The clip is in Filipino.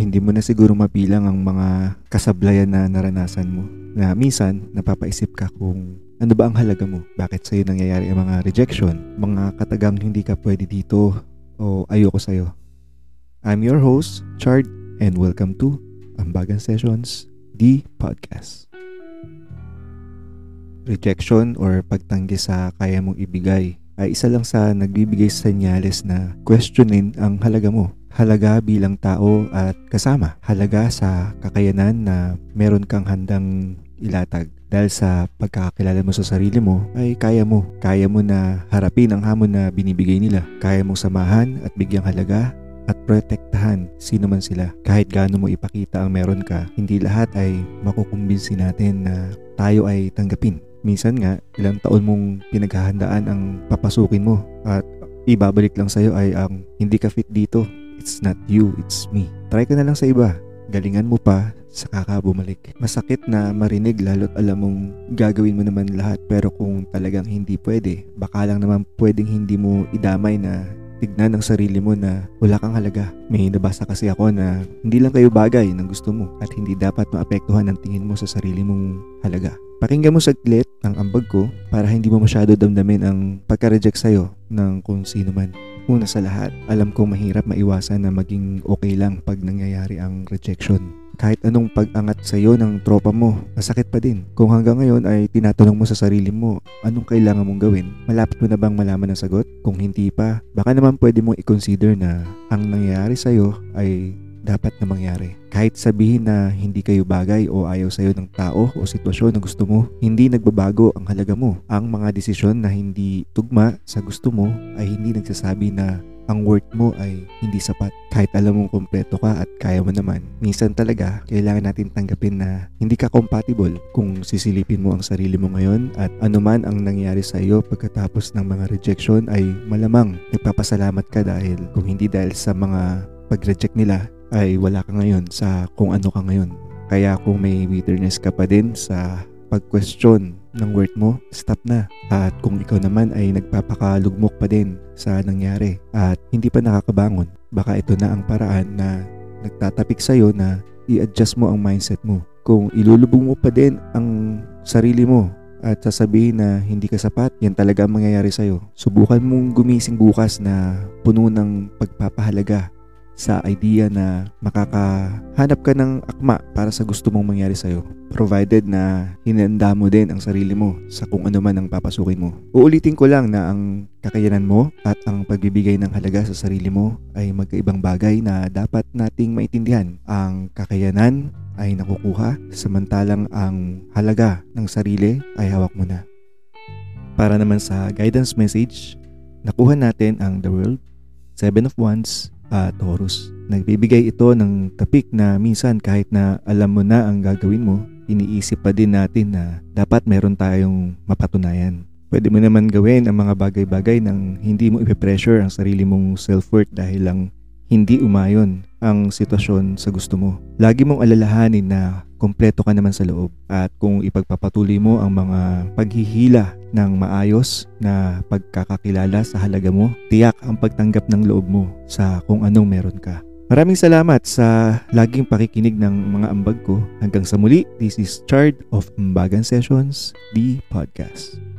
hindi mo na siguro mapilang ang mga kasablayan na naranasan mo. Na minsan, napapaisip ka kung ano ba ang halaga mo? Bakit sa'yo nangyayari ang mga rejection? Mga katagang hindi ka pwede dito o ayoko sa'yo. I'm your host, Chard, and welcome to Ambagan Sessions, the podcast. Rejection or pagtanggi sa kaya mong ibigay ay isa lang sa nagbibigay senyales na questionin ang halaga mo. Halaga bilang tao at kasama. Halaga sa kakayanan na meron kang handang ilatag. Dahil sa pagkakakilala mo sa sarili mo ay kaya mo. Kaya mo na harapin ang hamon na binibigay nila. Kaya mong samahan at bigyang halaga at protektahan sino man sila. Kahit gaano mo ipakita ang meron ka, hindi lahat ay makukumbinsi natin na tayo ay tanggapin minsan nga ilang taon mong pinaghahandaan ang papasukin mo at ibabalik lang sa'yo ay ang hindi ka fit dito. It's not you, it's me. Try ka na lang sa iba. Galingan mo pa, saka ka bumalik. Masakit na marinig lalo't alam mong gagawin mo naman lahat pero kung talagang hindi pwede, baka lang naman pwedeng hindi mo idamay na tignan ang sarili mo na wala kang halaga. May nabasa kasi ako na hindi lang kayo bagay ng gusto mo at hindi dapat maapektuhan ang tingin mo sa sarili mong halaga. Pakinggan mo saglit ang ambag ko para hindi mo masyado damdamin ang pagka-reject sa'yo ng kung sino man. Una sa lahat, alam kong mahirap maiwasan na maging okay lang pag nangyayari ang rejection. Kahit anong pag-angat sa iyo ng tropa mo, masakit pa din. Kung hanggang ngayon ay tinatanong mo sa sarili mo, anong kailangan mong gawin? Malapit mo na bang malaman ang sagot? Kung hindi pa, baka naman pwede mong i-consider na ang nangyayari sa iyo ay dapat na mangyari. Kahit sabihin na hindi kayo bagay o ayaw sa'yo ng tao o sitwasyon na gusto mo, hindi nagbabago ang halaga mo. Ang mga desisyon na hindi tugma sa gusto mo ay hindi nagsasabi na ang worth mo ay hindi sapat. Kahit alam mong kompleto ka at kaya mo naman, minsan talaga kailangan natin tanggapin na hindi ka compatible kung sisilipin mo ang sarili mo ngayon at anuman ang nangyari sa iyo pagkatapos ng mga rejection ay malamang nagpapasalamat ka dahil kung hindi dahil sa mga pag-reject nila ay wala ka ngayon sa kung ano ka ngayon. Kaya kung may bitterness ka pa din sa pag-question ng worth mo, stop na. At kung ikaw naman ay nagpapakalugmok pa din sa nangyari at hindi pa nakakabangon, baka ito na ang paraan na nagtatapik sa'yo na i-adjust mo ang mindset mo. Kung ilulubog mo pa din ang sarili mo at sasabihin na hindi ka sapat, yan talaga ang mangyayari sa'yo. Subukan mong gumising bukas na puno ng pagpapahalaga sa idea na makakahanap ka ng akma para sa gusto mong mangyari sa'yo. Provided na hinanda mo din ang sarili mo sa kung ano man ang papasukin mo. Uulitin ko lang na ang kakayanan mo at ang pagbibigay ng halaga sa sarili mo ay magkaibang bagay na dapat nating maintindihan. Ang kakayanan ay nakukuha samantalang ang halaga ng sarili ay hawak mo na. Para naman sa guidance message, nakuha natin ang The World, Seven of Wands, at Taurus. Nagbibigay ito ng tapik na minsan kahit na alam mo na ang gagawin mo, iniisip pa din natin na dapat meron tayong mapatunayan. Pwede mo naman gawin ang mga bagay-bagay nang hindi mo ipipressure ang sarili mong self-worth dahil lang hindi umayon ang sitwasyon sa gusto mo. Lagi mong alalahanin na kompleto ka naman sa loob at kung ipagpapatuloy mo ang mga paghihila ng maayos na pagkakakilala sa halaga mo, tiyak ang pagtanggap ng loob mo sa kung anong meron ka. Maraming salamat sa laging pakikinig ng mga ambag ko. Hanggang sa muli, this is Chard of Ambagan Sessions, the podcast.